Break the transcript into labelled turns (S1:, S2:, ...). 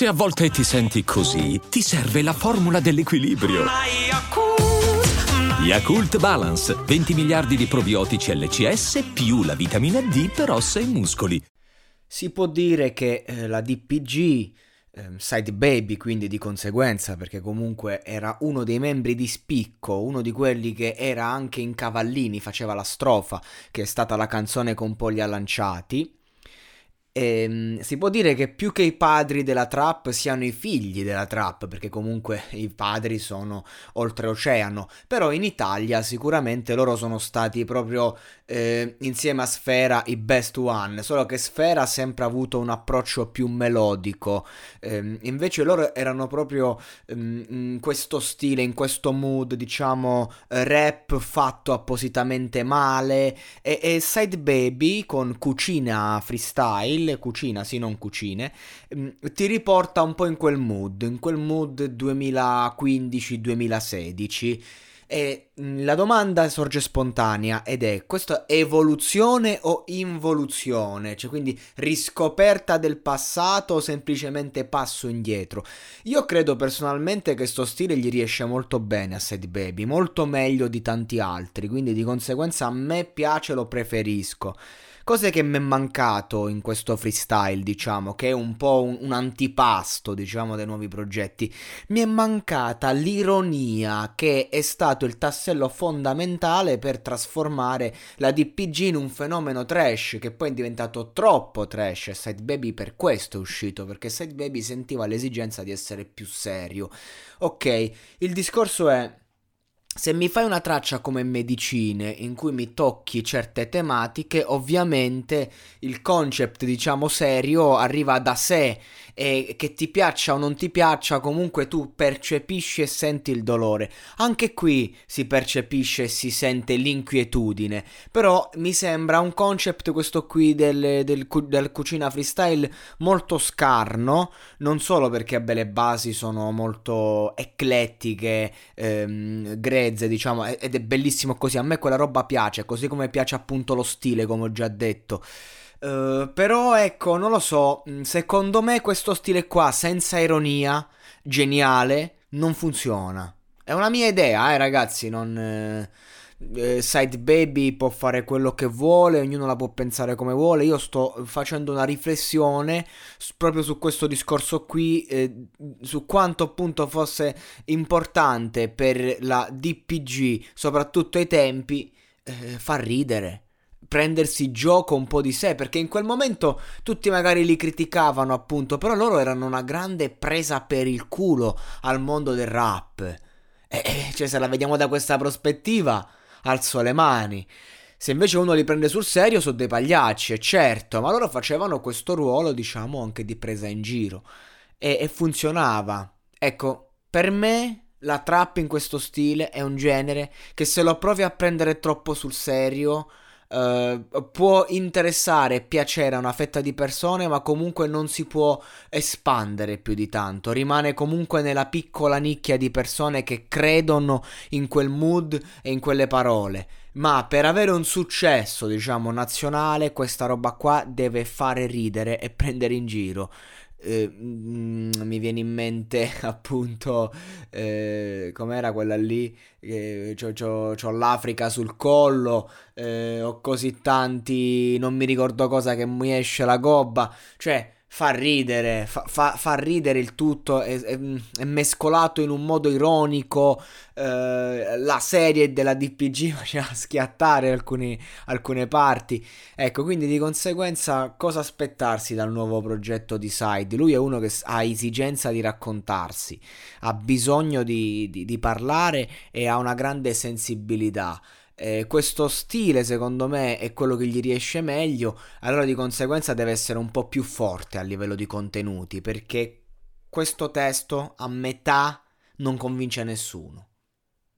S1: Se a volte ti senti così, ti serve la formula dell'equilibrio. Yakult Balance, 20 miliardi di probiotici LCS più la vitamina D per ossa e muscoli.
S2: Si può dire che eh, la DPG, eh, Side Baby quindi di conseguenza, perché comunque era uno dei membri di spicco, uno di quelli che era anche in Cavallini, faceva la strofa, che è stata la canzone con Poglia Lanciati, ehm, si può dire che più che i padri della trap siano i figli della trap, perché comunque i padri sono oltreoceano, però in Italia sicuramente loro sono stati proprio eh, insieme a Sfera i best one, solo che Sfera ha sempre avuto un approccio più melodico, eh, invece loro erano proprio eh, in questo stile, in questo mood, diciamo, rap fatto appositamente male, e, e Side Baby con cucina freestyle Cucina, sì non cucine, mm, ti riporta un po' in quel mood, in quel mood 2015-2016. E mm, la domanda sorge spontanea ed è: questa evoluzione o involuzione? Cioè, quindi riscoperta del passato o semplicemente passo indietro? Io credo personalmente che questo stile gli riesce molto bene a Sad Baby, molto meglio di tanti altri, quindi di conseguenza a me piace, lo preferisco. Cos'è che mi è mancato in questo freestyle, diciamo, che è un po' un, un, antipasto, diciamo, dei nuovi progetti? Mi è mancata l'ironia, che è stato il tassello fondamentale per trasformare la DPG in un fenomeno trash, che poi è diventato troppo trash. E Side Baby per questo è uscito, perché Side Baby sentiva l'esigenza di essere più serio. Ok, il discorso è se mi fai una traccia come medicine in cui mi tocchi certe tematiche, ovviamente il concept, diciamo, serio arriva da sé e che ti piaccia o non ti piaccia, comunque tu percepisci e senti il dolore. Anche qui si percepisce e si sente l'inquietudine, però mi sembra un concept questo qui del, del, del cucina freestyle molto scarno, non solo perché beh, le basi sono molto eclettiche, ehm, grezze, diciamo, ed è bellissimo così. A me quella roba piace, così come piace appunto lo stile, come ho già detto. Uh, però ecco, non lo so, mm, secondo me questo stile qua, senza ironia, geniale, non funziona. È una mia idea, eh ragazzi, non... Eh eh, Side Baby può fare quello che vuole, ognuno la può pensare come vuole. Io sto facendo una riflessione proprio su questo discorso qui, eh, su quanto appunto fosse importante per la DPG, soprattutto ai tempi, eh, far ridere prendersi gioco un po' di sé, perché in quel momento tutti magari li criticavano appunto, però loro erano una grande presa per il culo al mondo del rap. E, cioè se la vediamo da questa prospettiva, alzo le mani. Se invece uno li prende sul serio sono dei pagliacci, è certo, ma loro facevano questo ruolo, diciamo, anche di presa in giro. E, e funzionava. Ecco, per me la trap in questo stile è un genere che se lo provi a prendere troppo sul serio Uh, può interessare e piacere a una fetta di persone, ma comunque non si può espandere più di tanto. Rimane comunque nella piccola nicchia di persone che credono in quel mood e in quelle parole. Ma per avere un successo, diciamo, nazionale, questa roba qua deve fare ridere e prendere in giro. Eh, mm, mi viene in mente appunto eh, com'era quella lì eh, c'ho, l'Africa sul collo eh, ho così tanti non mi ricordo cosa che mi esce la gobba cioè fa ridere, fa, fa, fa ridere il tutto, è, è, è, mescolato in un modo ironico, eh, la serie della DPG faceva schiattare alcuni, alcune parti, ecco, quindi di conseguenza cosa aspettarsi dal nuovo progetto di Side? Lui è uno che ha esigenza di raccontarsi, ha bisogno di, di, di parlare e ha una grande sensibilità eh, questo stile secondo me è quello che gli riesce meglio, allora di conseguenza deve essere un po' più forte a livello di contenuti, perché questo testo a metà non convince nessuno.